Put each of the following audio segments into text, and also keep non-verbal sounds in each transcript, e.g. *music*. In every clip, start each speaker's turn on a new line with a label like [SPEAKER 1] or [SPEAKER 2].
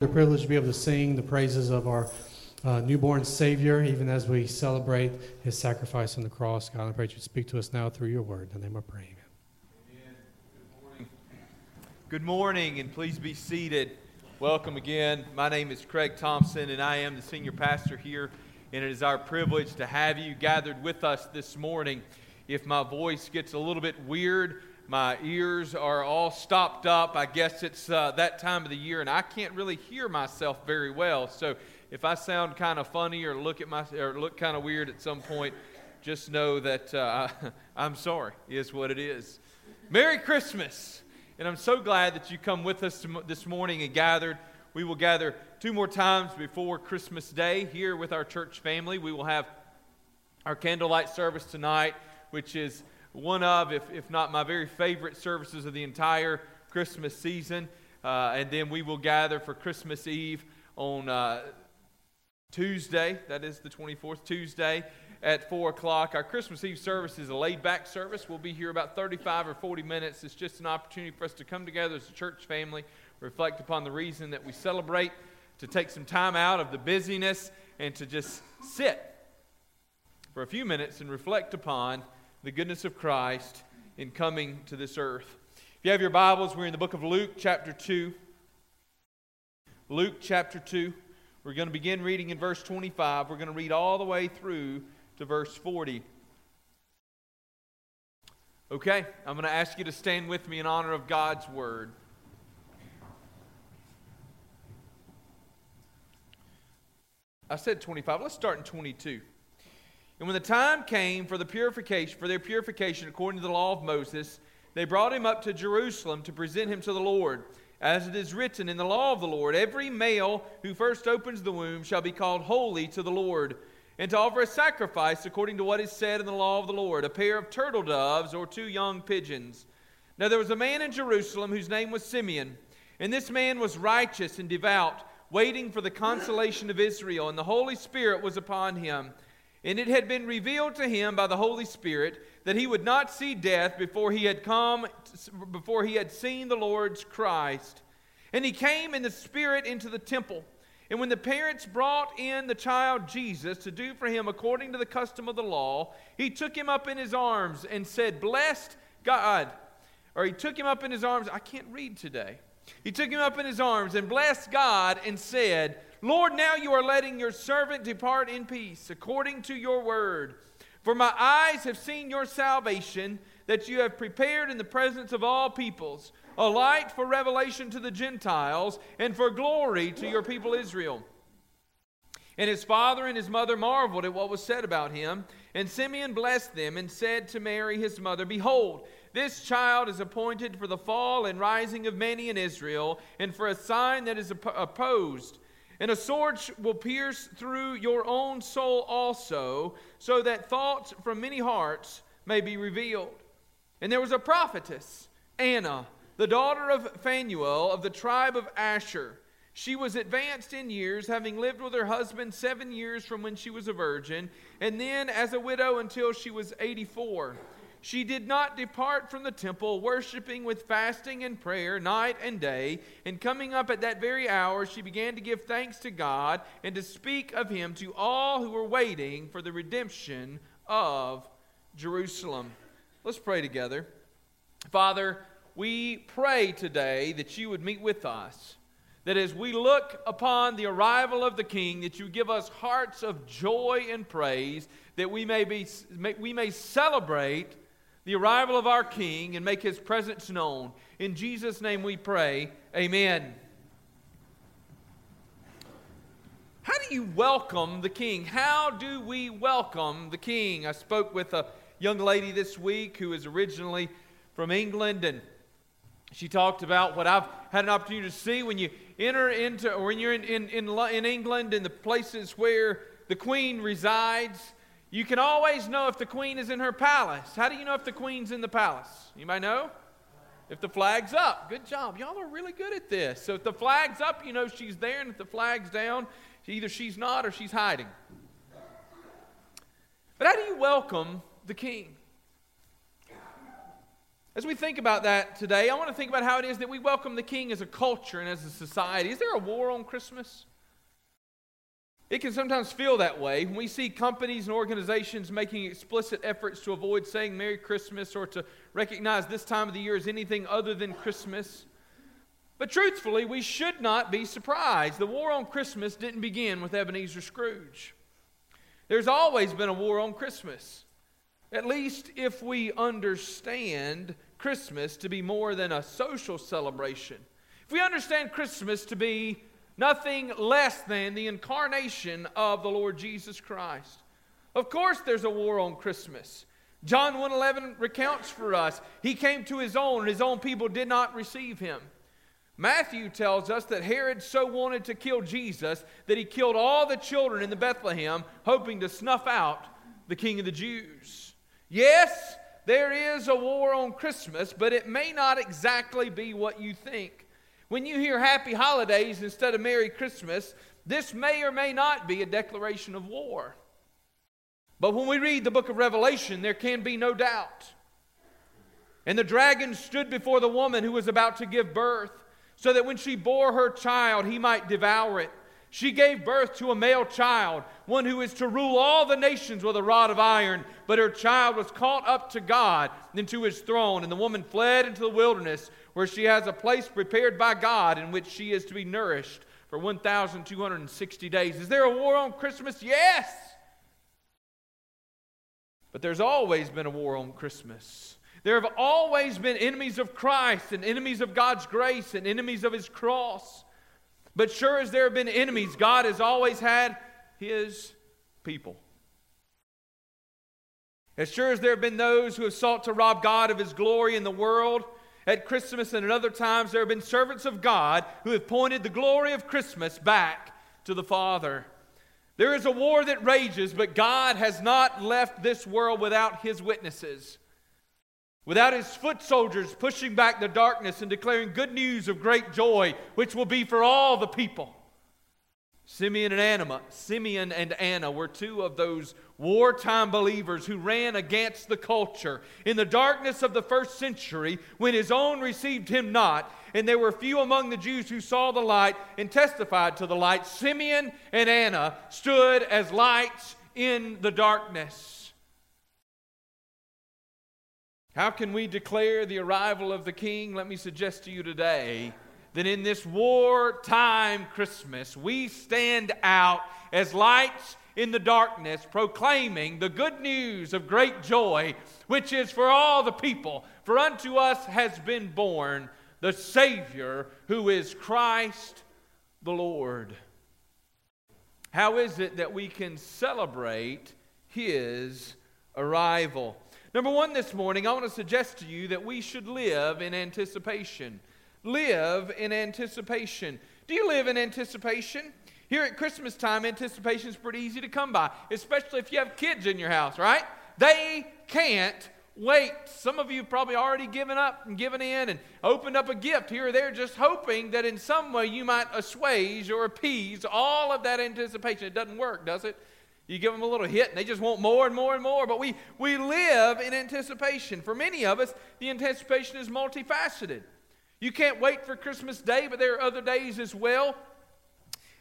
[SPEAKER 1] The privilege to be able to sing the praises of our uh, newborn Savior, even as we celebrate his sacrifice on the cross. God, I pray you speak to us now through your word. In the name of prayer.
[SPEAKER 2] Amen. Good morning. Good morning, and please be seated. Welcome again. My name is Craig Thompson, and I am the senior pastor here, and it is our privilege to have you gathered with us this morning. If my voice gets a little bit weird, my ears are all stopped up. I guess it's uh, that time of the year, and I can't really hear myself very well. So if I sound kind of funny or look at my or look kind of weird at some point, just know that uh, *laughs* I'm sorry. Is what it is. Merry Christmas, and I'm so glad that you come with us this morning and gathered. We will gather two more times before Christmas Day here with our church family. We will have our candlelight service tonight, which is one of, if, if not my very favorite services of the entire Christmas season. Uh, and then we will gather for Christmas Eve on uh, Tuesday, that is the 24th, Tuesday at 4 o'clock. Our Christmas Eve service is a laid back service. We'll be here about 35 or 40 minutes. It's just an opportunity for us to come together as a church family, reflect upon the reason that we celebrate, to take some time out of the busyness, and to just sit for a few minutes and reflect upon the goodness of Christ in coming to this earth. If you have your Bibles, we're in the book of Luke, chapter 2. Luke, chapter 2. We're going to begin reading in verse 25. We're going to read all the way through to verse 40. Okay, I'm going to ask you to stand with me in honor of God's word. I said 25. Let's start in 22. And when the time came for the purification, for their purification according to the law of Moses, they brought him up to Jerusalem to present him to the Lord. As it is written in the law of the Lord, every male who first opens the womb shall be called holy to the Lord, and to offer a sacrifice according to what is said in the law of the Lord, a pair of turtle doves or two young pigeons. Now there was a man in Jerusalem whose name was Simeon, and this man was righteous and devout, waiting for the consolation of Israel, and the Holy Spirit was upon him. And it had been revealed to him by the Holy Spirit that he would not see death before he had come before he had seen the Lord's Christ. And he came in the spirit into the temple. And when the parents brought in the child Jesus to do for him according to the custom of the law, he took him up in his arms and said, "Blessed God." Or he took him up in his arms. I can't read today. He took him up in his arms and blessed God and said, Lord, now you are letting your servant depart in peace according to your word. For my eyes have seen your salvation that you have prepared in the presence of all peoples, a light for revelation to the Gentiles and for glory to your people Israel. And his father and his mother marveled at what was said about him. And Simeon blessed them and said to Mary his mother, Behold, this child is appointed for the fall and rising of many in Israel, and for a sign that is opposed and a sword will pierce through your own soul also, so that thoughts from many hearts may be revealed. And there was a prophetess, Anna, the daughter of Phanuel of the tribe of Asher. She was advanced in years, having lived with her husband seven years from when she was a virgin, and then as a widow until she was 84. She did not depart from the temple, worshiping with fasting and prayer night and day. And coming up at that very hour, she began to give thanks to God and to speak of him to all who were waiting for the redemption of Jerusalem. Let's pray together. Father, we pray today that you would meet with us. That as we look upon the arrival of the King, that you give us hearts of joy and praise, that we may, be, we may celebrate the arrival of our King and make his presence known. In Jesus' name we pray. Amen. How do you welcome the King? How do we welcome the King? I spoke with a young lady this week who is originally from England, and she talked about what I've had an opportunity to see when you enter into, or when you're in, in, in, in England, in the places where the Queen resides you can always know if the queen is in her palace. How do you know if the queen's in the palace? You might know? If the flag's up. Good job. Y'all are really good at this. So if the flag's up, you know she's there, and if the flag's down, either she's not or she's hiding. But how do you welcome the king? As we think about that today, I want to think about how it is that we welcome the King as a culture and as a society. Is there a war on Christmas? It can sometimes feel that way when we see companies and organizations making explicit efforts to avoid saying Merry Christmas or to recognize this time of the year as anything other than Christmas. But truthfully, we should not be surprised. The war on Christmas didn't begin with Ebenezer Scrooge. There's always been a war on Christmas. At least if we understand Christmas to be more than a social celebration. If we understand Christmas to be nothing less than the incarnation of the Lord Jesus Christ. Of course there's a war on Christmas. John 1:11 recounts for us he came to his own and his own people did not receive him. Matthew tells us that Herod so wanted to kill Jesus that he killed all the children in the Bethlehem hoping to snuff out the king of the Jews. Yes, there is a war on Christmas, but it may not exactly be what you think. When you hear happy holidays instead of Merry Christmas, this may or may not be a declaration of war. But when we read the book of Revelation, there can be no doubt. And the dragon stood before the woman who was about to give birth, so that when she bore her child, he might devour it. She gave birth to a male child, one who is to rule all the nations with a rod of iron. But her child was caught up to God and to his throne. And the woman fled into the wilderness, where she has a place prepared by God in which she is to be nourished for 1,260 days. Is there a war on Christmas? Yes. But there's always been a war on Christmas. There have always been enemies of Christ and enemies of God's grace and enemies of his cross. But sure as there have been enemies, God has always had his people. As sure as there have been those who have sought to rob God of his glory in the world, at Christmas and at other times, there have been servants of God who have pointed the glory of Christmas back to the Father. There is a war that rages, but God has not left this world without his witnesses. Without his foot soldiers pushing back the darkness and declaring good news of great joy, which will be for all the people. Simeon and Anna, Simeon and Anna were two of those wartime believers who ran against the culture in the darkness of the first century when his own received him not. And there were few among the Jews who saw the light and testified to the light. Simeon and Anna stood as lights in the darkness. How can we declare the arrival of the King? Let me suggest to you today that in this wartime Christmas, we stand out as lights in the darkness, proclaiming the good news of great joy, which is for all the people. For unto us has been born the Savior, who is Christ the Lord. How is it that we can celebrate his arrival? Number one, this morning, I want to suggest to you that we should live in anticipation. Live in anticipation. Do you live in anticipation? Here at Christmas time, anticipation is pretty easy to come by, especially if you have kids in your house, right? They can't wait. Some of you probably already given up and given in and opened up a gift here or there, just hoping that in some way you might assuage or appease all of that anticipation. It doesn't work, does it? You give them a little hit and they just want more and more and more. But we, we live in anticipation. For many of us, the anticipation is multifaceted. You can't wait for Christmas Day, but there are other days as well.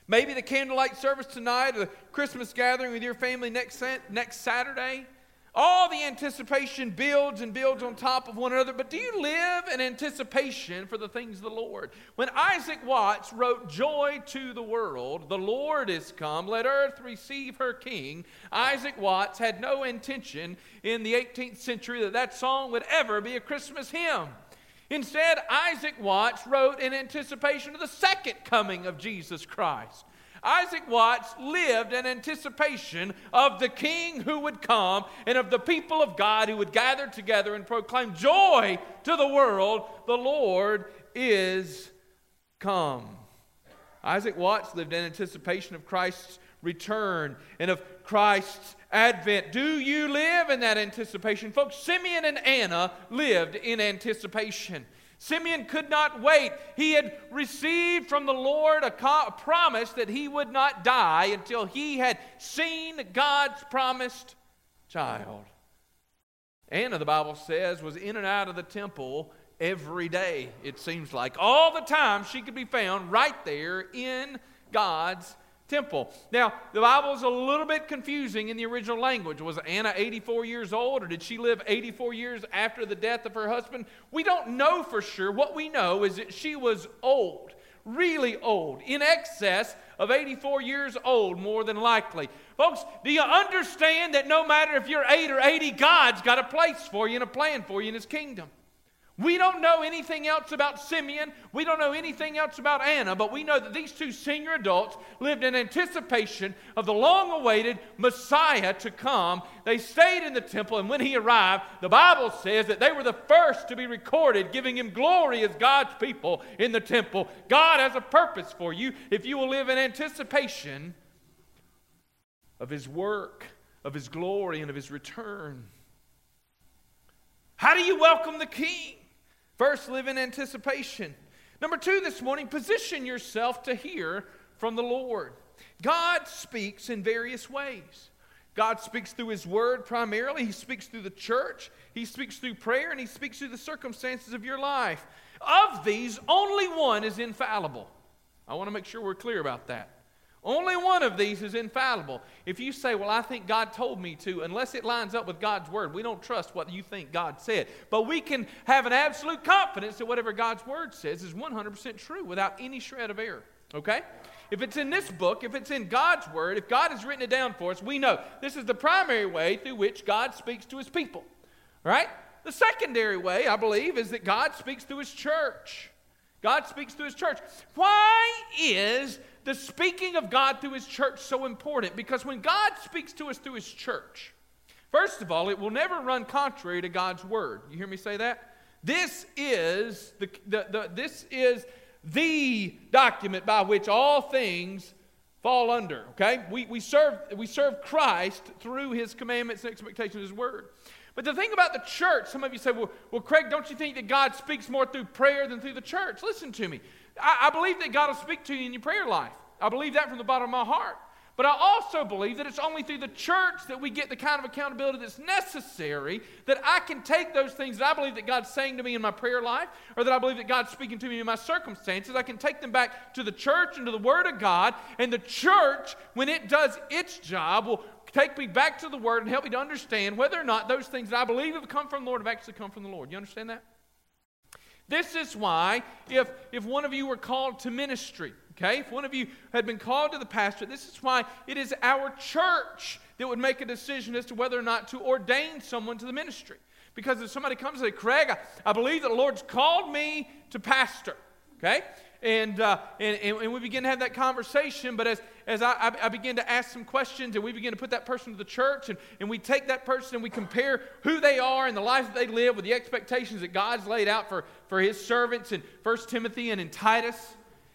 [SPEAKER 2] Maybe the candlelight service tonight or the Christmas gathering with your family next, next Saturday. All the anticipation builds and builds on top of one another. But do you live in anticipation for the things of the Lord? When Isaac Watts wrote Joy to the World, the Lord is come, let earth receive her king, Isaac Watts had no intention in the 18th century that that song would ever be a Christmas hymn. Instead, Isaac Watts wrote in anticipation of the second coming of Jesus Christ. Isaac Watts lived in anticipation of the king who would come and of the people of God who would gather together and proclaim joy to the world. The Lord is come. Isaac Watts lived in anticipation of Christ's return and of Christ's advent. Do you live in that anticipation? Folks, Simeon and Anna lived in anticipation. Simeon could not wait. He had received from the Lord a, co- a, promise that he would not die until he had seen God's promised child. Anna, the Bible says, was in and out of the temple every day, it seems like. All the time she could be found right there in God's temple. Now, the Bible is a little bit confusing in the original language. Was Anna 84 years old, or did she live 84 years after the death of her husband? We don't know for sure. What we know is that she was old, really old, in excess of 84 years old, more than likely. Folks, do you understand that no matter if you're 8 or 80, God's got a place for you and a plan for you in His kingdom? We don't know anything else about Simeon. We don't know anything else about Anna, but we know that these two senior adults lived in anticipation of the long awaited Messiah to come. They stayed in the temple, and when he arrived, the Bible says that they were the first to be recorded, giving him glory as God's people in the temple. God has a purpose for you if you will live in anticipation of his work, of his glory, and of his return. How do you welcome the king? First, live in anticipation. Number two, this morning, position yourself to hear from the Lord. God speaks in various ways. God speaks through His Word primarily. He speaks through the church. He speaks through prayer, and He speaks through the circumstances of your life. Of these, only one is infallible. I want to make sure we're clear about that. Only one of these is infallible. If you say, Well, I think God told me to, unless it lines up with God's word, we don't trust what you think God said. But we can have an absolute confidence that whatever God's word says is 100% true without any shred of error. Okay? If it's in this book, if it's in God's word, if God has written it down for us, we know this is the primary way through which God speaks to his people. Right? The secondary way, I believe, is that God speaks through his church. God speaks through his church. Why is the speaking of God through His church so important? Because when God speaks to us through His church, first of all, it will never run contrary to God's word. You hear me say that? This is the, the, the this is the document by which all things fall under. Okay? We, we, serve, we serve Christ through his commandments and expectations of his word. But the thing about the church, some of you say, well, well, Craig, don't you think that God speaks more through prayer than through the church? Listen to me. I, I believe that God will speak to you in your prayer life. I believe that from the bottom of my heart. But I also believe that it's only through the church that we get the kind of accountability that's necessary that I can take those things that I believe that God's saying to me in my prayer life or that I believe that God's speaking to me in my circumstances. I can take them back to the church and to the Word of God. And the church, when it does its job, will take me back to the Word and help me to understand whether or not those things that I believe have come from the Lord have actually come from the Lord. You understand that? This is why, if, if one of you were called to ministry, okay, if one of you had been called to the pastor, this is why it is our church that would make a decision as to whether or not to ordain someone to the ministry. Because if somebody comes and says, Craig, I, I believe that the Lord's called me to pastor, okay? And, uh, and, and, we begin to have that conversation. But as, as I, I, begin to ask some questions and we begin to put that person to the church, and, and we take that person and we compare who they are and the life that they live with the expectations that God's laid out for, for his servants in 1 Timothy and in Titus.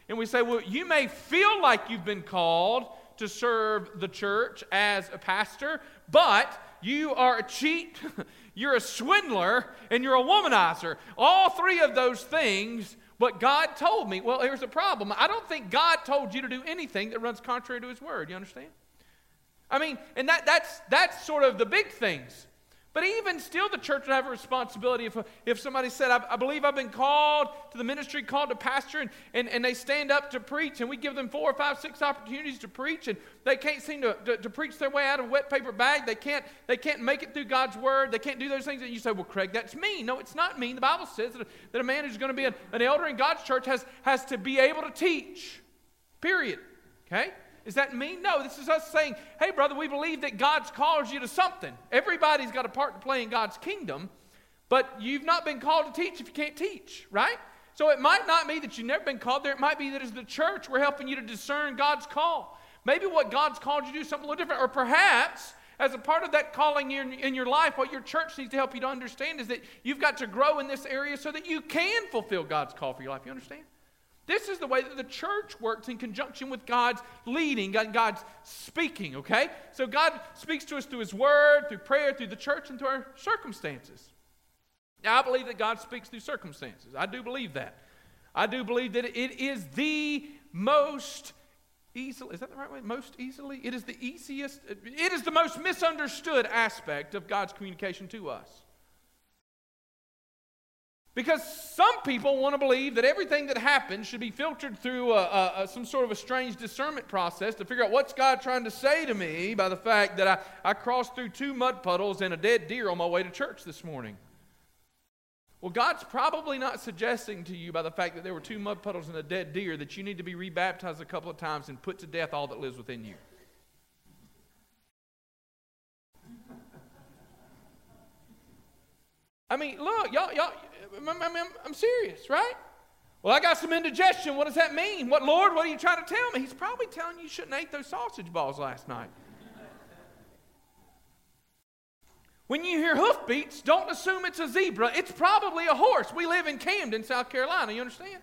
[SPEAKER 2] And we say, well, you may feel like you've been called to serve the church as a pastor, but you are a cheat, *laughs* you're a swindler, and you're a womanizer. All three of those things but God told me, well, here's a problem. I don't think God told you to do anything that runs contrary to His word. You understand? I mean, and that, that's, that's sort of the big things. But even still, the church would have a responsibility if, if somebody said, I, I, believe I've been called to the ministry, called to pastor, and, and, and they stand up to preach, and we give them four or five, six opportunities to preach, and they can't seem to, to, to, preach their way out of a wet paper bag. They can't, they can't make it through God's word. They can't do those things. And you say, Well, Craig, that's mean. No, it's not mean. The Bible says that, that a man who's going to be an, an elder in God's church has, has to be able to teach, period. Okay? Is that me? No, this is us saying, hey, brother, we believe that God's called you to something. Everybody's got a part to play in God's kingdom, but you've not been called to teach if you can't teach, right? So it might not be that you've never been called there. It might be that as the church, we're helping you to discern God's call. Maybe what God's called you to do is something a little different, or perhaps as a part of that calling in, in your life, what your church needs to help you to understand is that you've got to grow in this area so that you can fulfill God's call for your life. You understand? This is the way that the church works in conjunction with God's leading and God's speaking, okay? So God speaks to us through His Word, through prayer, through the church, and through our circumstances. Now, I believe that God speaks through circumstances. I do believe that. I do believe that it is the most easily, is that the right way? Most easily? It is the easiest, it is the most misunderstood aspect of God's communication to us. Because some people want to believe that everything that happens should be filtered through a, a, a, some sort of a strange discernment process to figure out what's God trying to say to me by the fact that I, I crossed through two mud puddles and a dead deer on my way to church this morning. Well, God's probably not suggesting to you by the fact that there were two mud puddles and a dead deer that you need to be rebaptized a couple of times and put to death all that lives within you. I mean, look, y'all, y'all, I'm, I'm, I'm serious, right? Well, I got some indigestion. What does that mean? What, Lord, what are you trying to tell me? He's probably telling you you shouldn't eat those sausage balls last night. When you hear hoofbeats, don't assume it's a zebra. It's probably a horse. We live in Camden, South Carolina. You understand?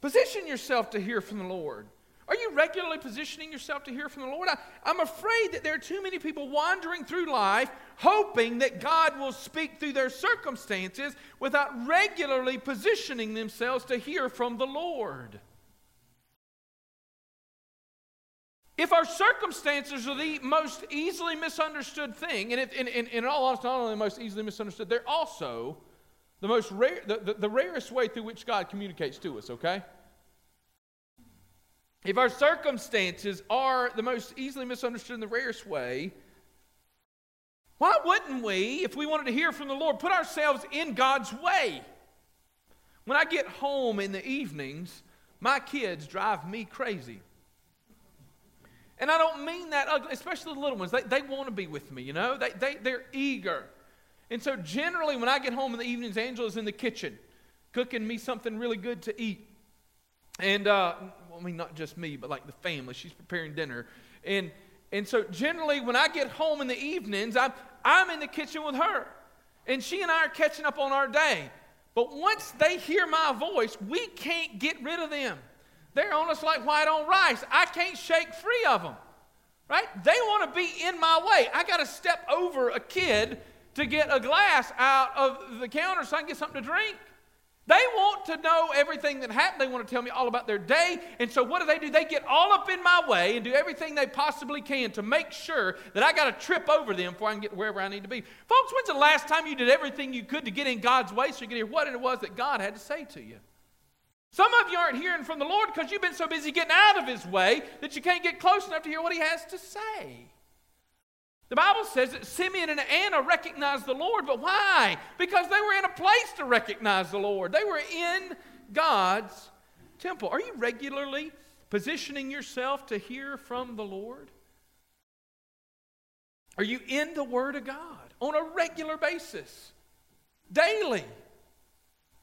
[SPEAKER 2] Position yourself to hear from the Lord. Are you regularly positioning yourself to hear from the Lord? I, am afraid that there are too many people wandering through life hoping that God will speak through their circumstances without regularly positioning themselves to hear from the Lord. If our circumstances are the most easily misunderstood thing, and if, in all honesty, not only the most easily misunderstood, they're also the most rare, the, the, the rarest way through which God communicates to us, okay? If our circumstances are the most easily misunderstood in the rarest way, why wouldn't we, if we wanted to hear from the Lord, put ourselves in God's way? When I get home in the evenings, my kids drive me crazy. And I don't mean that ugly, especially the little ones. They, they want to be with me, you know? They, they, they're eager. And so generally, when I get home in the evenings, Angela's in the kitchen cooking me something really good to eat. And uh, I mean, not just me, but like the family. She's preparing dinner. And, and so generally, when I get home in the evenings, I'm, I'm in the kitchen with her. And she and I are catching up on our day. But once they hear my voice, we can't get rid of them. They're on us like white on rice. I can't shake free of them. Right? They want to be in my way. I got to step over a kid to get a glass out of the counter so I can get something to drink. They want to know everything that happened. They want to tell me all about their day. And so, what do they do? They get all up in my way and do everything they possibly can to make sure that I got to trip over them before I can get wherever I need to be. Folks, when's the last time you did everything you could to get in God's way so you could hear what it was that God had to say to you? Some of you aren't hearing from the Lord because you've been so busy getting out of His way that you can't get close enough to hear what He has to say. The Bible says that Simeon and Anna recognized the Lord, but why? Because they were in a place to recognize the Lord. They were in God's temple. Are you regularly positioning yourself to hear from the Lord? Are you in the Word of God on a regular basis? Daily?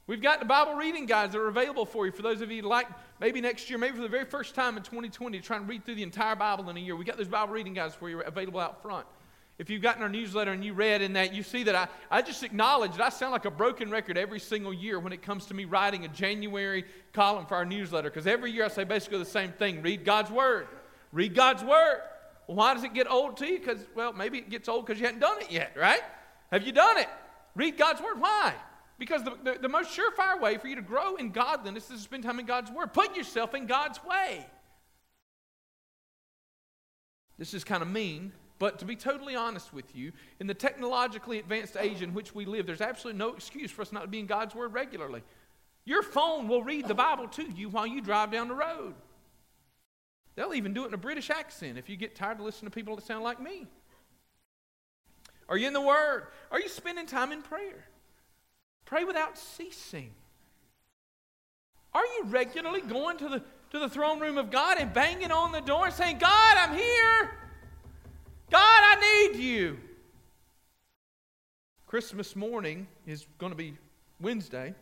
[SPEAKER 2] We've got the Bible reading guides that are available for you for those of you like maybe next year, maybe for the very first time in 2020, trying to read through the entire Bible in a year. We got those Bible reading guides for you available out front. If you've gotten our newsletter and you read in that, you see that I, I just acknowledge that I sound like a broken record every single year when it comes to me writing a January column for our newsletter. Because every year I say basically the same thing read God's Word. Read God's Word. Well, why does it get old to you? Because, well, maybe it gets old because you hadn't done it yet, right? Have you done it? Read God's Word. Why? Because the, the, the most surefire way for you to grow in godliness is to spend time in God's Word. Put yourself in God's way. This is kind of mean, but to be totally honest with you, in the technologically advanced age in which we live, there's absolutely no excuse for us not to be in God's Word regularly. Your phone will read the Bible to you while you drive down the road. They'll even do it in a British accent if you get tired of listening to people that sound like me. Are you in the Word? Are you spending time in prayer? Pray without ceasing. Are you regularly going to the, to the throne room of God and banging on the door and saying, God, I'm here? God, I need you. Christmas morning is going to be Wednesday.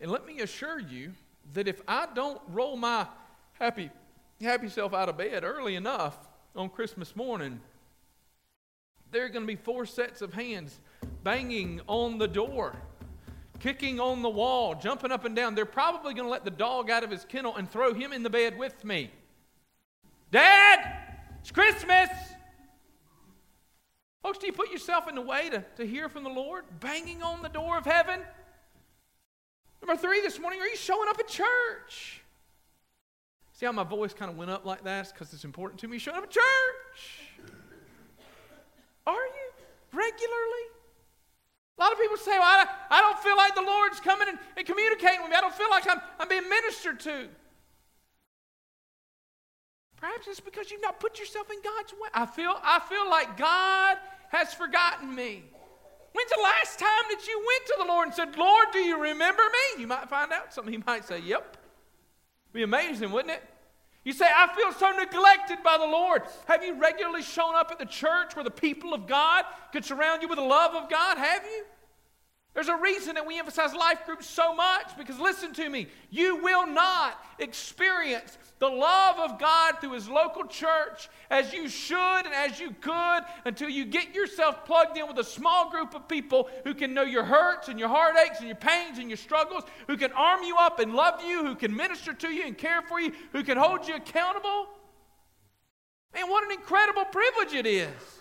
[SPEAKER 2] And let me assure you that if I don't roll my happy, happy self out of bed early enough on Christmas morning, there are going to be four sets of hands banging on the door, kicking on the wall, jumping up and down. They're probably going to let the dog out of his kennel and throw him in the bed with me. Dad, it's Christmas. Folks, do you put yourself in the way to, to hear from the Lord? Banging on the door of heaven? Number three this morning, are you showing up at church? See how my voice kind of went up like that? Because it's important to me showing up at church. Are you? regularly? A lot of people say, well, I, I don't feel like the Lord's coming and, and communicating with me. I don't feel like I'm, I'm being ministered to. Perhaps it's because you've not put yourself in God's way. I feel, I feel like God has forgotten me. When's the last time that you went to the Lord and said, Lord, do you remember me? You might find out something. He might say, Yep. Be amazing, wouldn't it? You say, I feel so neglected by the Lord. Have you regularly shown up at the church where the people of God could surround you with the love of God? Have you? There's a reason that we emphasize life groups so much because listen to me, you will not experience the love of God through His local church as you should and as you could until you get yourself plugged in with a small group of people who can know your hurts and your heartaches and your pains and your struggles, who can arm you up and love you, who can minister to you and care for you, who can hold you accountable. Man, what an incredible privilege it is.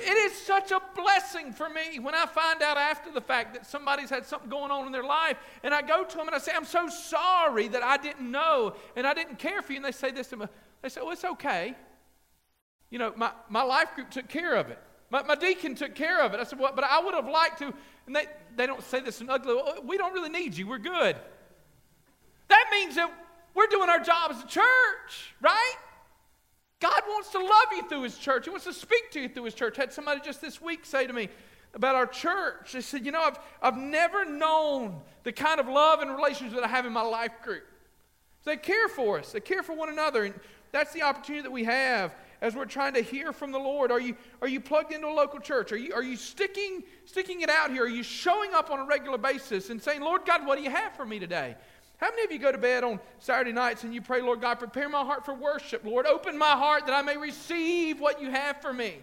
[SPEAKER 2] It is such a blessing for me when I find out after the fact that somebody's had something going on in their life, and I go to them and I say, I'm so sorry that I didn't know and I didn't care for you. And they say this to me. They say, Oh, it's okay. You know, my, my life group took care of it. My, my deacon took care of it. I said, Well, but I would have liked to. And they, they don't say this in ugly, we don't really need you. We're good. That means that we're doing our job as a church, right? God wants to love you through His church. He wants to speak to you through His church. I had somebody just this week say to me about our church. They said, You know, I've, I've never known the kind of love and relationship that I have in my life group. So they care for us, they care for one another. And that's the opportunity that we have as we're trying to hear from the Lord. Are you, are you plugged into a local church? Are you, are you sticking, sticking it out here? Are you showing up on a regular basis and saying, Lord God, what do you have for me today? How many of you go to bed on Saturday nights and you pray, Lord God, prepare my heart for worship? Lord, open my heart that I may receive what you have for me.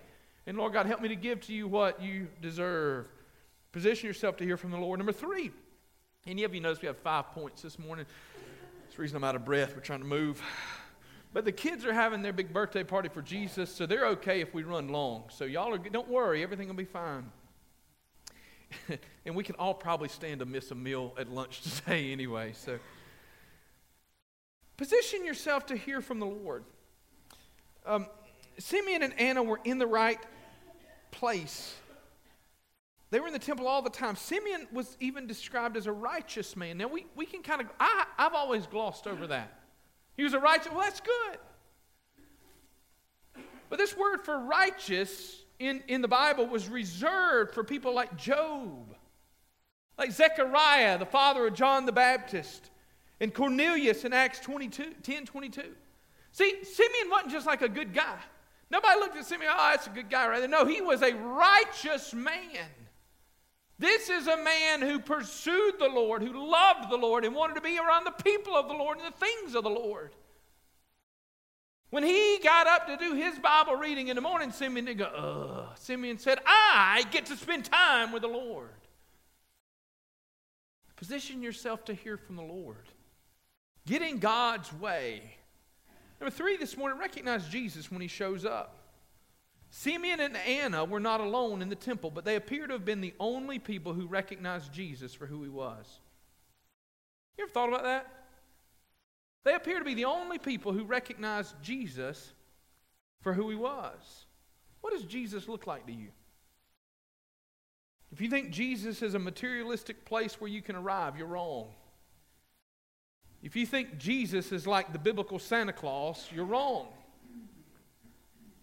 [SPEAKER 2] And Lord God, help me to give to you what you deserve. Position yourself to hear from the Lord. Number three, any of you notice we have five points this morning. That's the reason I'm out of breath. We're trying to move. But the kids are having their big birthday party for Jesus, so they're okay if we run long. So y'all are, don't worry, everything will be fine. *laughs* and we can all probably stand to miss a meal at lunch *laughs* today anyway. So position yourself to hear from the Lord. Um, Simeon and Anna were in the right place. They were in the temple all the time. Simeon was even described as a righteous man. Now, we, we can kind of, I, I've always glossed over that. He was a righteous, well, that's good. But this word for righteous in, in the Bible was reserved for people like Job, like Zechariah, the father of John the Baptist, and Cornelius in Acts 22, 10 22. See, Simeon wasn't just like a good guy. Nobody looked at Simeon, oh, that's a good guy right there. No, he was a righteous man. This is a man who pursued the Lord, who loved the Lord, and wanted to be around the people of the Lord and the things of the Lord. When he got up to do his Bible reading in the morning, Simeon go. Simeon said, I get to spend time with the Lord. Position yourself to hear from the Lord. Get in God's way. Number three this morning, recognize Jesus when he shows up. Simeon and Anna were not alone in the temple, but they appear to have been the only people who recognized Jesus for who he was. You ever thought about that? They appear to be the only people who recognize Jesus for who he was. What does Jesus look like to you? If you think Jesus is a materialistic place where you can arrive, you're wrong. If you think Jesus is like the biblical Santa Claus, you're wrong.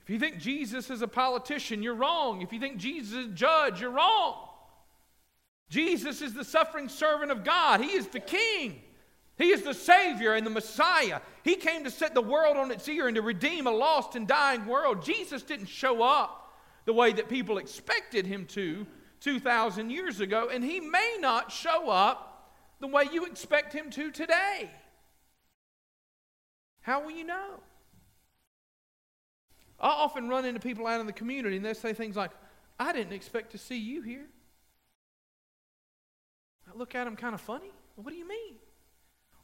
[SPEAKER 2] If you think Jesus is a politician, you're wrong. If you think Jesus is a judge, you're wrong. Jesus is the suffering servant of God, He is the King. He is the Savior and the Messiah. He came to set the world on its ear and to redeem a lost and dying world. Jesus didn't show up the way that people expected him to 2,000 years ago, and he may not show up the way you expect him to today. How will you know? I often run into people out in the community and they say things like, I didn't expect to see you here. I look at them kind of funny. What do you mean?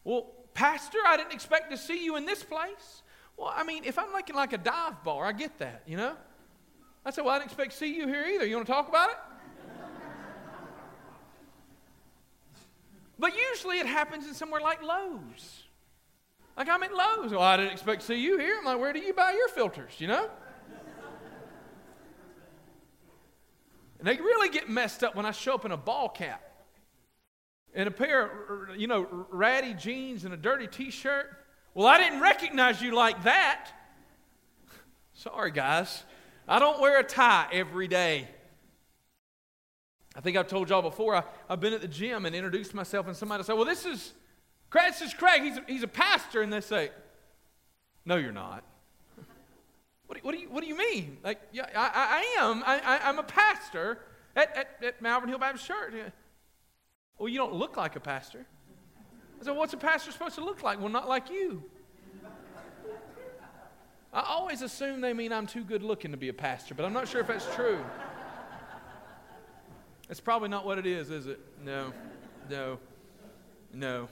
[SPEAKER 2] Well, Pastor, I didn't expect to see you in this place. Well, I mean, if I'm looking like a dive bar, I get that, you know? I said, Well, I didn't expect to see you here either. You want to talk about it? *laughs* but usually it happens in somewhere like Lowe's. Like I'm at Lowe's. Well, I didn't expect to see you here. I'm like, Where do you buy your filters, you know? And they really get messed up when I show up in a ball cap and a pair of, you know, ratty jeans and a dirty t shirt. Well, I didn't recognize you like that. *laughs* Sorry, guys. I don't wear a tie every day. I think I've told y'all before, I, have been at the gym and introduced myself, and somebody said, Well, this is, this is Craig. He's a, he's a pastor. And they say, No, you're not. *laughs* What do, what do, you, what do you mean? Like, yeah, I, I am. I, I, am a pastor at, at, at Malvern Hill Baptist Church. Well, you don't look like a pastor. I said, What's a pastor supposed to look like? Well, not like you. I always assume they mean I'm too good looking to be a pastor, but I'm not sure if that's true. It's probably not what it is, is it? No, no, no.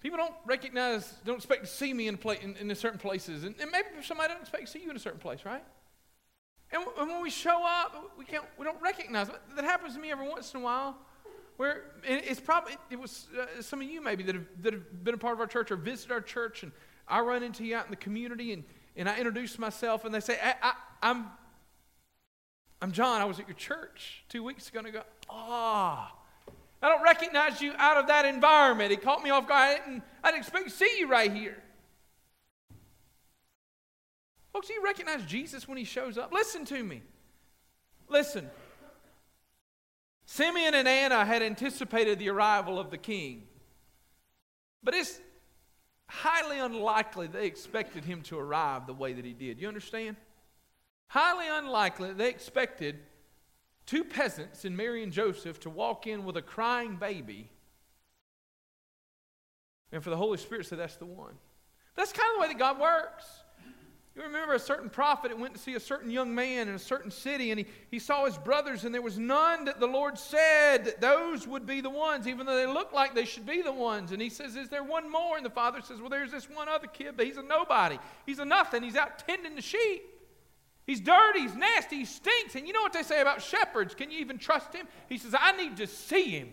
[SPEAKER 2] People don't recognize, don't expect to see me in, play, in, in certain places. And, and maybe somebody doesn't expect to see you in a certain place, right? And, when we show up, we, can't, we don't recognize it. That happens to me every once in a while. Where it's probably, it was uh, some of you maybe that have, that have been a part of our church or visited our church, and I run into you out in the community and, and I introduce myself, and they say, I, I, I'm, I'm John. I was at your church two weeks ago, and I go, ah. Oh, I don't recognize you out of that environment. It caught me off guard. I didn't, I didn't expect to see you right here. Folks, do you recognize Jesus when he shows up? Listen to me. Listen. Simeon and Anna had anticipated the arrival of the king, but it's highly unlikely they expected him to arrive the way that he did. You understand? Highly unlikely they expected two peasants and Mary and Joseph to walk in with a crying baby and for the Holy Spirit say, That's the one. That's kind of the way that God works. You remember a certain prophet that went to see a certain young man in a certain city, and he, he saw his brothers, and there was none that the Lord said that those would be the ones, even though they looked like they should be the ones. And he says, Is there one more? And the father says, Well, there's this one other kid, but he's a nobody. He's a nothing. He's out tending the sheep. He's dirty, he's nasty, he stinks. And you know what they say about shepherds? Can you even trust him? He says, I need to see him.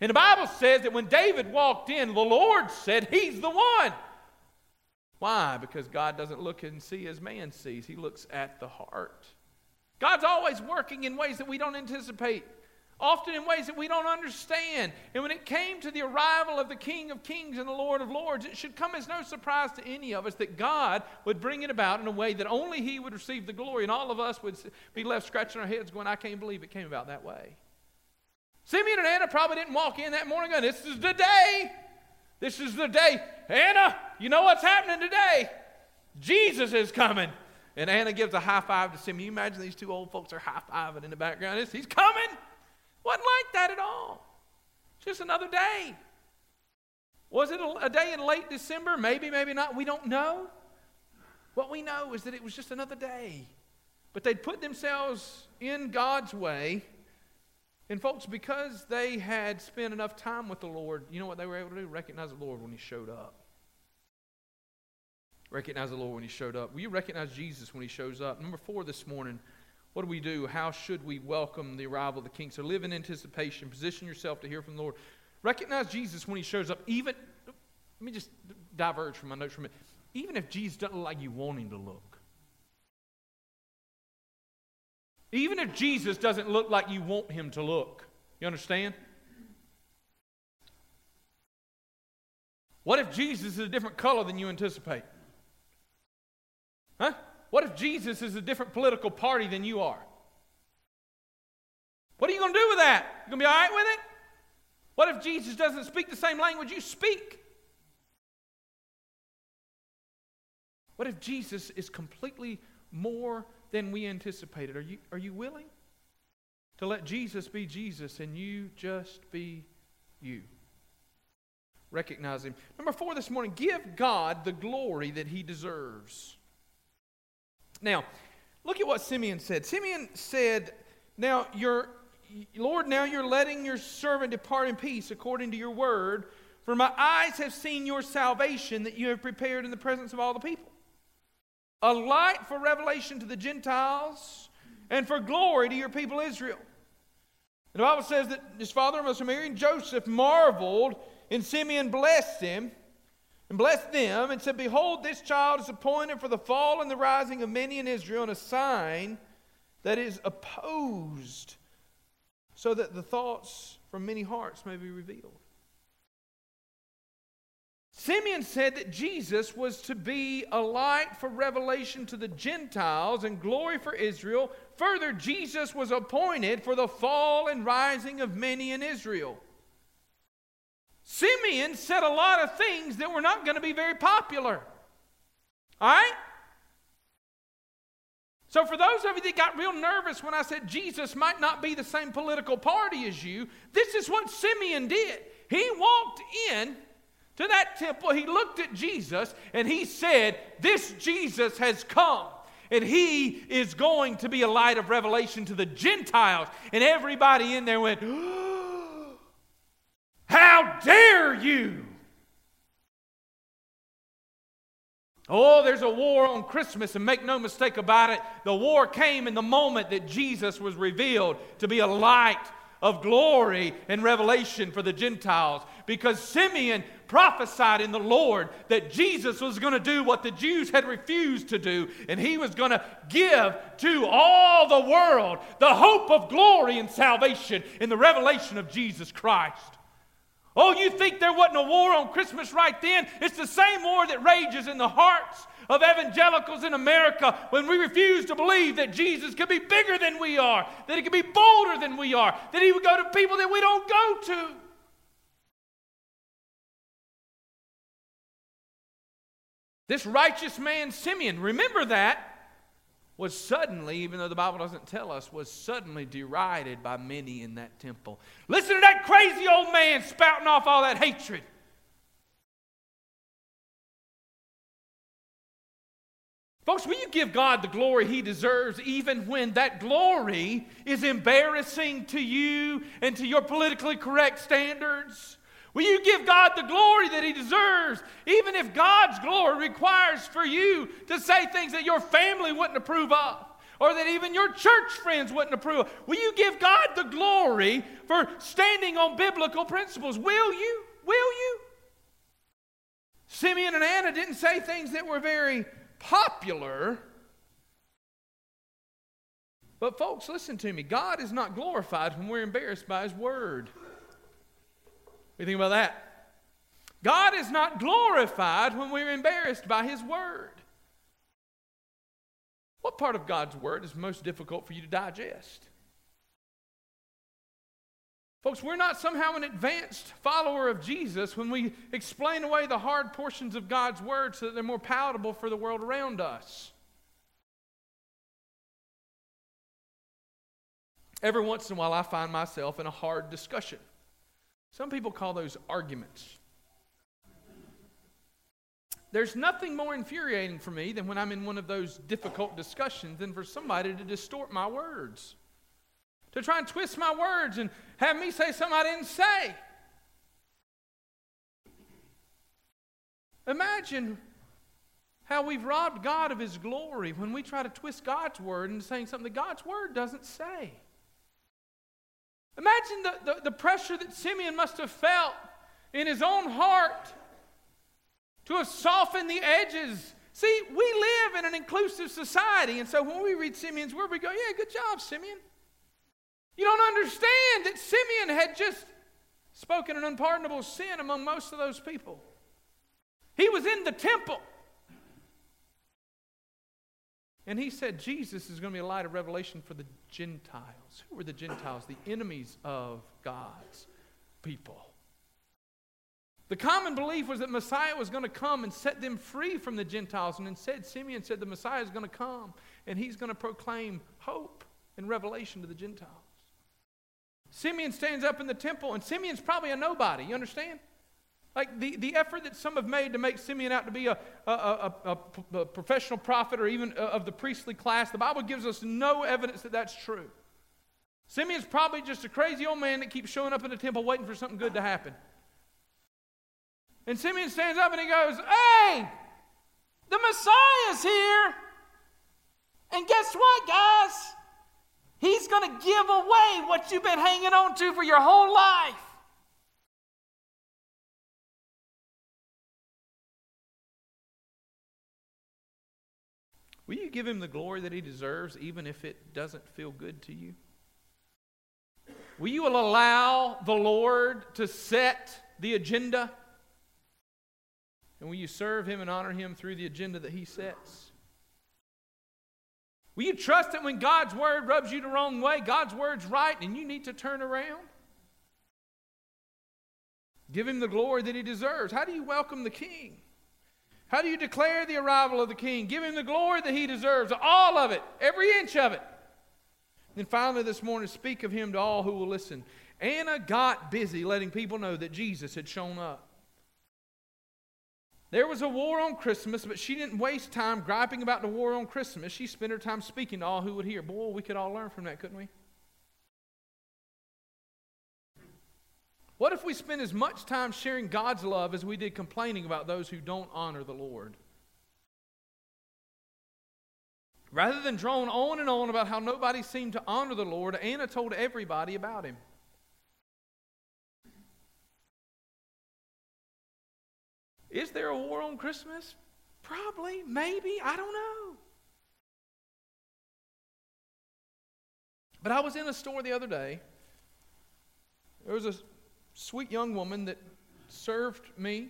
[SPEAKER 2] And the Bible says that when David walked in, the Lord said, He's the one. Why? Because God doesn't look and see as man sees, He looks at the heart. God's always working in ways that we don't anticipate, often in ways that we don't understand. And when it came to the arrival of the King of Kings and the Lord of Lords, it should come as no surprise to any of us that God would bring it about in a way that only He would receive the glory, and all of us would be left scratching our heads going, I can't believe it came about that way. Simeon and Anna probably didn't walk in that morning going, This is the day. This is the day. Anna, you know what's happening today? Jesus is coming. And Anna gives a high five to Simeon. You imagine these two old folks are high fiving in the background. He's coming. Wasn't like that at all. Just another day. Was it a, a day in late December? Maybe, maybe not. We don't know. What we know is that it was just another day. But they'd put themselves in God's way and folks, because they had spent enough time with the Lord, you know what they were able to do? Recognize the Lord when He showed up. Recognize the Lord when He showed up. Will you recognize Jesus when He shows up? Number four this morning, what do we do? How should we welcome the arrival of the King? So live in anticipation. Position yourself to hear from the Lord. Recognize Jesus when He shows up. Even, let me just diverge from my notes for a minute. Even if Jesus doesn't look like you want Him to look. Even if Jesus doesn't look like you want him to look. You understand? What if Jesus is a different color than you anticipate? Huh? What if Jesus is a different political party than you are? What are you going to do with that? You going to be all right with it? What if Jesus doesn't speak the same language you speak? What if Jesus is completely more than we anticipated. Are you, are you willing to let Jesus be Jesus and you just be you? Recognize Him. Number four this morning give God the glory that He deserves. Now, look at what Simeon said. Simeon said, Now, your Lord, now you're letting your servant depart in peace according to your word. For my eyes have seen your salvation that you have prepared in the presence of all the people a light for revelation to the Gentiles and for glory to your people Israel. And the Bible says that his father, Mary, and Joseph marveled, and Simeon blessed him. and blessed them and said, Behold, this child is appointed for the fall and the rising of many in Israel, and a sign that is opposed, so that the thoughts from many hearts may be revealed. Simeon said that Jesus was to be a light for revelation to the Gentiles and glory for Israel. Further, Jesus was appointed for the fall and rising of many in Israel. Simeon said a lot of things that were not going to be very popular. All right? So, for those of you that got real nervous when I said Jesus might not be the same political party as you, this is what Simeon did. He walked in to that temple, he looked at Jesus, and he said, This Jesus has come. And he is going to be a light of revelation to the Gentiles. And everybody in there went, oh, how dare you? Oh, there's a war on Christmas, and make no mistake about it, the war came in the moment that Jesus was revealed to be a light of glory and revelation for the Gentiles. Because Simeon prophesied in the Lord that Jesus was going to do what the Jews had refused to do, and he was going to give to all the world the hope of glory and salvation in the revelation of Jesus Christ. Oh, you think there wasn't a war on Christmas right then? It's the same war that rages in the hearts of evangelicals in America when we refuse to believe that Jesus could be bigger than we are, that he could be bolder than we are, that he would go to people that we don't go to. This righteous man, Simeon, remember that, was suddenly, even though the Bible doesn't tell us, was suddenly derided by many in that temple. Listen to that crazy old man spouting off all that hatred. Folks, will you give God the glory He deserves even when that glory is embarrassing to you and to your politically correct standards? Will you give God the glory that He deserves, even if God's glory requires for you to say things that your family wouldn't approve of? Or that even your church friends wouldn't approve of. Will you give God the glory for standing on biblical principles? Will you? Will you? Simeon and Anna didn't say things that were very popular. But, folks, listen to me. God is not glorified when we're embarrassed by His word. You think about that? God is not glorified when we're embarrassed by His Word. What part of God's Word is most difficult for you to digest? Folks, we're not somehow an advanced follower of Jesus when we explain away the hard portions of God's Word so that they're more palatable for the world around us. Every once in a while, I find myself in a hard discussion. Some people call those arguments. There's nothing more infuriating for me than when I'm in one of those difficult discussions than for somebody to distort my words, to try and twist my words and have me say something I didn't say. Imagine how we've robbed God of His glory when we try to twist God's word into saying something that God's word doesn't say. Imagine the, the, the, pressure that Simeon must have felt in his own heart to have softened the edges. See, we live in an inclusive society, and so when we read Simeon's word, we go, Yeah, good job, Simeon. You don't understand that Simeon had just spoken an unpardonable sin among most of those people. He was in the temple. And he said Jesus is going to be a light of revelation for the Gentiles. Who were the Gentiles? The enemies of God's people. The common belief was that Messiah was going to come and set them free from the Gentiles. And instead, Simeon said the Messiah is going to come and he's going to proclaim hope and revelation to the Gentiles. Simeon stands up in the temple, and Simeon's probably a nobody. You understand? Like the, the effort that some have made to make Simeon out to be a, a, a, a, professional prophet or even uh, of the priestly class, the Bible gives us no evidence that that's true. Simeon's probably just a crazy old man that keeps showing up in the temple waiting for something good to happen. And Simeon stands up and he goes, Hey, the Messiah's here. And guess what, guys? He's going to give away what you've been hanging on to for your whole life. Will you give him the glory that he deserves, even if it doesn't feel good to you? Will you allow the Lord to set the agenda? And will you serve him and honor him through the agenda that he sets? Will you trust that when God's word rubs you the wrong way, God's word's right and you need to turn around? Give him the glory that he deserves. How do you welcome the king? How do you declare the arrival of the king? Give him the glory that he deserves, all of it, every inch of it. Then finally, this morning, speak of him to all who will listen. Anna got busy letting people know that Jesus had shown up. There was a war on Christmas, but she didn't waste time griping about the war on Christmas. She spent her time speaking to all who would hear. Boy, we could all learn from that, couldn't we? What if we spent as much time sharing God's love as we did complaining about those who don't honor the Lord? Rather than drone on and on about how nobody seemed to honor the Lord, Anna told everybody about him. Is there a war on Christmas? Probably, maybe, I don't know. But I was in a store the other day. There was a sweet young woman that served me.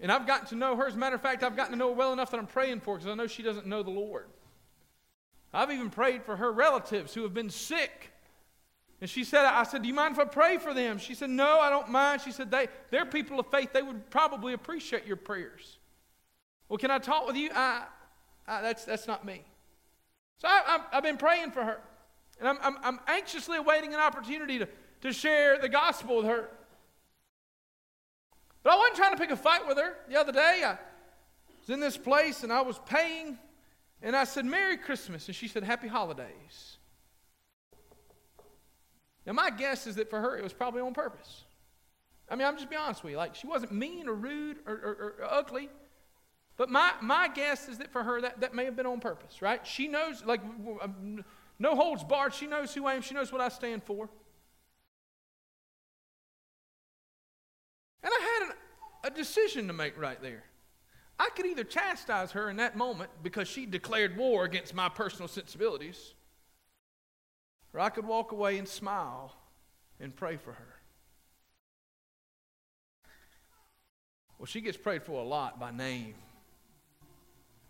[SPEAKER 2] And I've gotten to know her. As a matter of fact, I've gotten to know her well enough that I'm praying for because I know she doesn't know the Lord. I've even prayed for her relatives who have been sick. And she said, I said, Do you mind if I pray for them? She said, No, I don't mind. She said, they, They're people of faith. They would probably appreciate your prayers. Well, can I talk with you? I, I, that's, that's not me. So I, have been praying for her. And I'm, I'm, I'm anxiously awaiting an opportunity to to share the gospel with her. But I wasn't trying to pick a fight with her. The other day, I was in this place and I was paying, and I said, Merry Christmas. And she said, Happy Holidays. Now, my guess is that for her, it was probably on purpose. I mean, I'm just be honest with you. Like, she wasn't mean or rude or, or, or ugly. But my, my guess is that for her, that, that may have been on purpose, right? She knows, like, um, no holds barred. She knows who I am. She knows what I stand for. A decision to make right there. I could either chastise her in that moment because she declared war against my personal sensibilities, or I could walk away and smile and pray for her. Well, she gets prayed for a lot by name.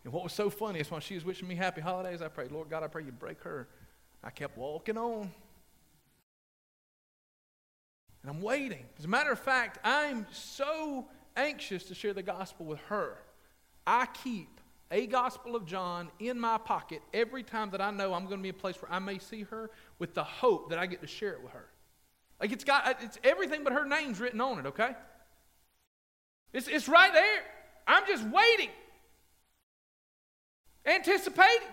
[SPEAKER 2] And what was so funny is when she was wishing me happy holidays, I prayed, Lord God, I pray you break her. I kept walking on. And I'm waiting. As a matter of fact, I'm so anxious to share the gospel with her. I keep a Gospel of John in my pocket every time that I know I'm going to be a place where I may see her with the hope that I get to share it with her. Like it's got it's everything but her name's written on it, okay? It's, it's right there. I'm just waiting, anticipating.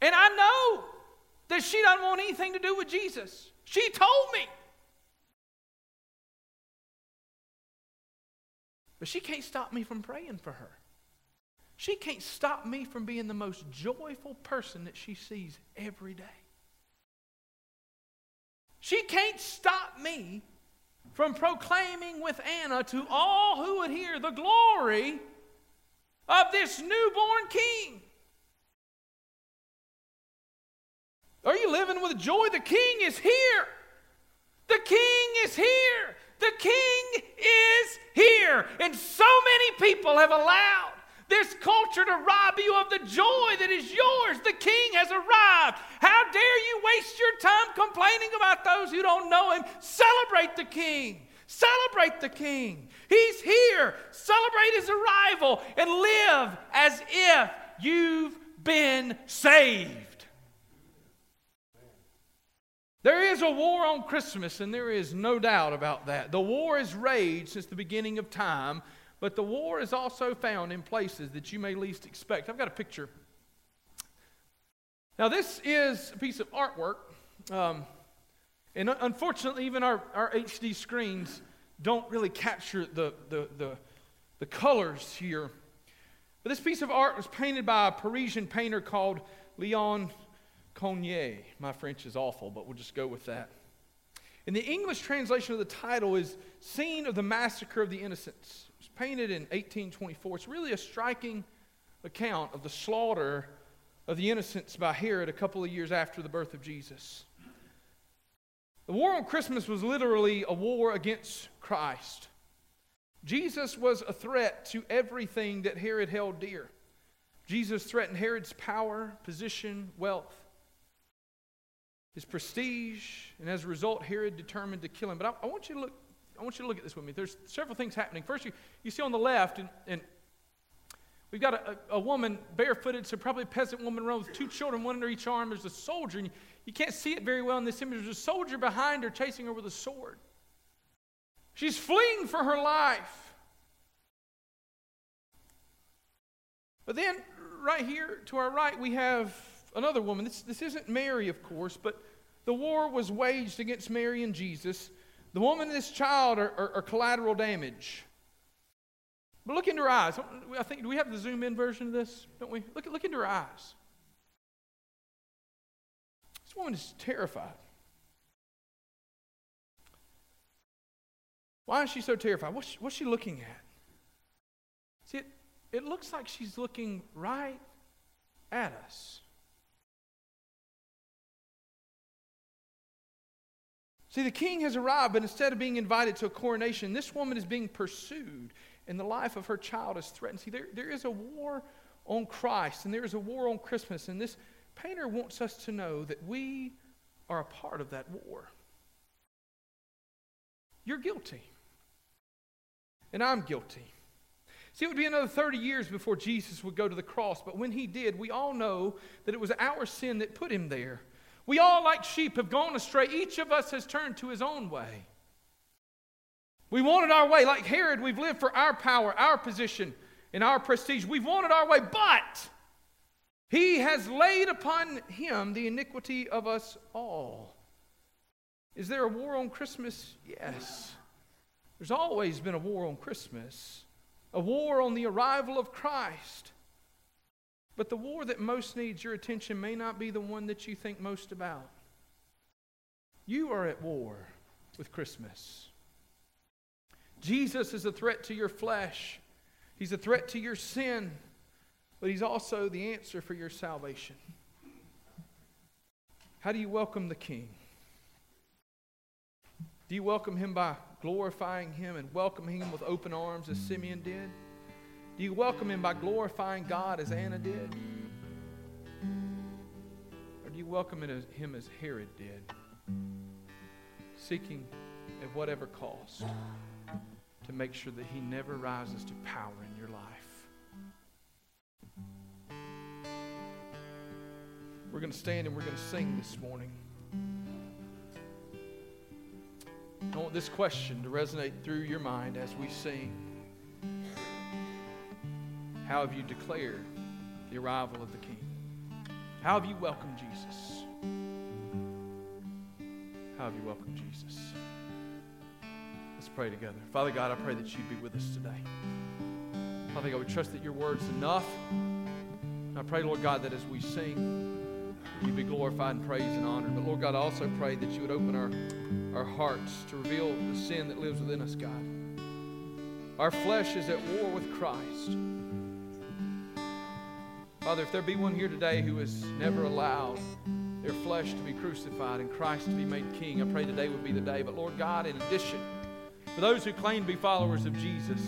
[SPEAKER 2] And I know that she doesn't want anything to do with Jesus. She told me. But she can't stop me from praying for her. She can't stop me from being the most joyful person that she sees every day. She can't stop me from proclaiming with Anna to all who would hear the glory of this newborn king. Are you living with joy? The king is here. The king is here. The king is here. And so many people have allowed this culture to rob you of the joy that is yours. The king has arrived. How dare you waste your time complaining about those who don't know him? Celebrate the king. Celebrate the king. He's here. Celebrate his arrival and live as if you've been saved. There is a war on Christmas, and there is no doubt about that. The war has raged since the beginning of time, but the war is also found in places that you may least expect. I've got a picture. Now, this is a piece of artwork, um, and unfortunately, even our, our HD screens don't really capture the, the, the, the colors here. But this piece of art was painted by a Parisian painter called Leon Cogniet. My French is awful, but we'll just go with that. And the English translation of the title is Scene of the Massacre of the Innocents. It was painted in 1824. It's really a striking account of the slaughter of the innocents by Herod a couple of years after the birth of Jesus. The war on Christmas was literally a war against Christ. Jesus was a threat to everything that Herod held dear. Jesus threatened Herod's power, position, wealth, his prestige, and as a result, Herod determined to kill him. But I, I want you to look. I want you to look at this with me. There's several things happening. First, you, you see on the left, and, and we've got a, a, woman barefooted, so probably a peasant woman around with two children, one under each arm. There's a soldier, and you, you can't see it very well in this image. There's a soldier behind her chasing her with a sword. She's fleeing for her life. But then, right here to our right, we have another woman. This, this isn't Mary, of course, but the war was waged against Mary and Jesus. The woman and this child are, are, are collateral damage. But look into her eyes. I think, do we have the zoom in version of this? Don't we? Look, look into her eyes. This woman is terrified. Why is she so terrified? What's what's she looking at? See, it, it looks like she's looking right at us. See, the king has arrived, but instead of being invited to a coronation, this woman is being pursued, and the life of her child is threatened. See, there, there is a war on Christ, and there is a war on Christmas, and this painter wants us to know that we are a part of that war. You're guilty, and I'm guilty. See, it would be another 30 years before Jesus would go to the cross, but when he did, we all know that it was our sin that put him there. We all, like sheep, have gone astray. Each of us has turned to his own way. We wanted our way. Like Herod, we've lived for our power, our position, and our prestige. We've wanted our way, but he has laid upon him the iniquity of us all. Is there a war on Christmas? Yes. There's always been a war on Christmas, a war on the arrival of Christ. But the war that most needs your attention may not be the one that you think most about. You are at war with Christmas. Jesus is a threat to your flesh, He's a threat to your sin, but He's also the answer for your salvation. How do you welcome the King? Do you welcome Him by glorifying Him and welcoming Him with open arms as Simeon did? Do you welcome him by glorifying God as Anna did? Or do you welcome him as Herod did, seeking at whatever cost to make sure that he never rises to power in your life? We're going to stand and we're going to sing this morning. I want this question to resonate through your mind as we sing. How have you declared the arrival of the King? How have you welcomed Jesus? How have you welcomed Jesus? Let's pray together. Father God, I pray that you'd be with us today. Father God, we trust that your word's enough. I pray, Lord God, that as we sing, you'd be glorified and praised and honored. But Lord God, I also pray that you would open our, our hearts to reveal the sin that lives within us, God. Our flesh is at war with Christ. Father, if there be one here today who has never allowed their flesh to be crucified and Christ to be made king, I pray today would be the day. But Lord God, in addition, for those who claim to be followers of Jesus,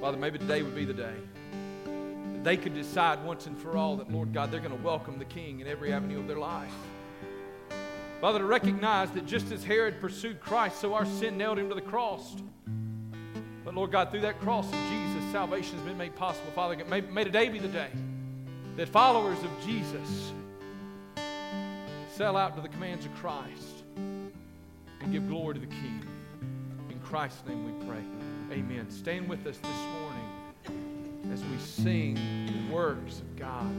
[SPEAKER 2] Father, maybe today would be the day that they could decide once and for all that, Lord God, they're going to welcome the King in every avenue of their life. Father, to recognize that just as Herod pursued Christ, so our sin nailed him to the cross. But Lord God, through that cross of Jesus, salvation has been made possible. Father, may, may today be the day that followers of Jesus sell out to the commands of Christ and give glory to the King. In Christ's name we pray. Amen. Stand with us this morning as we sing the works of God.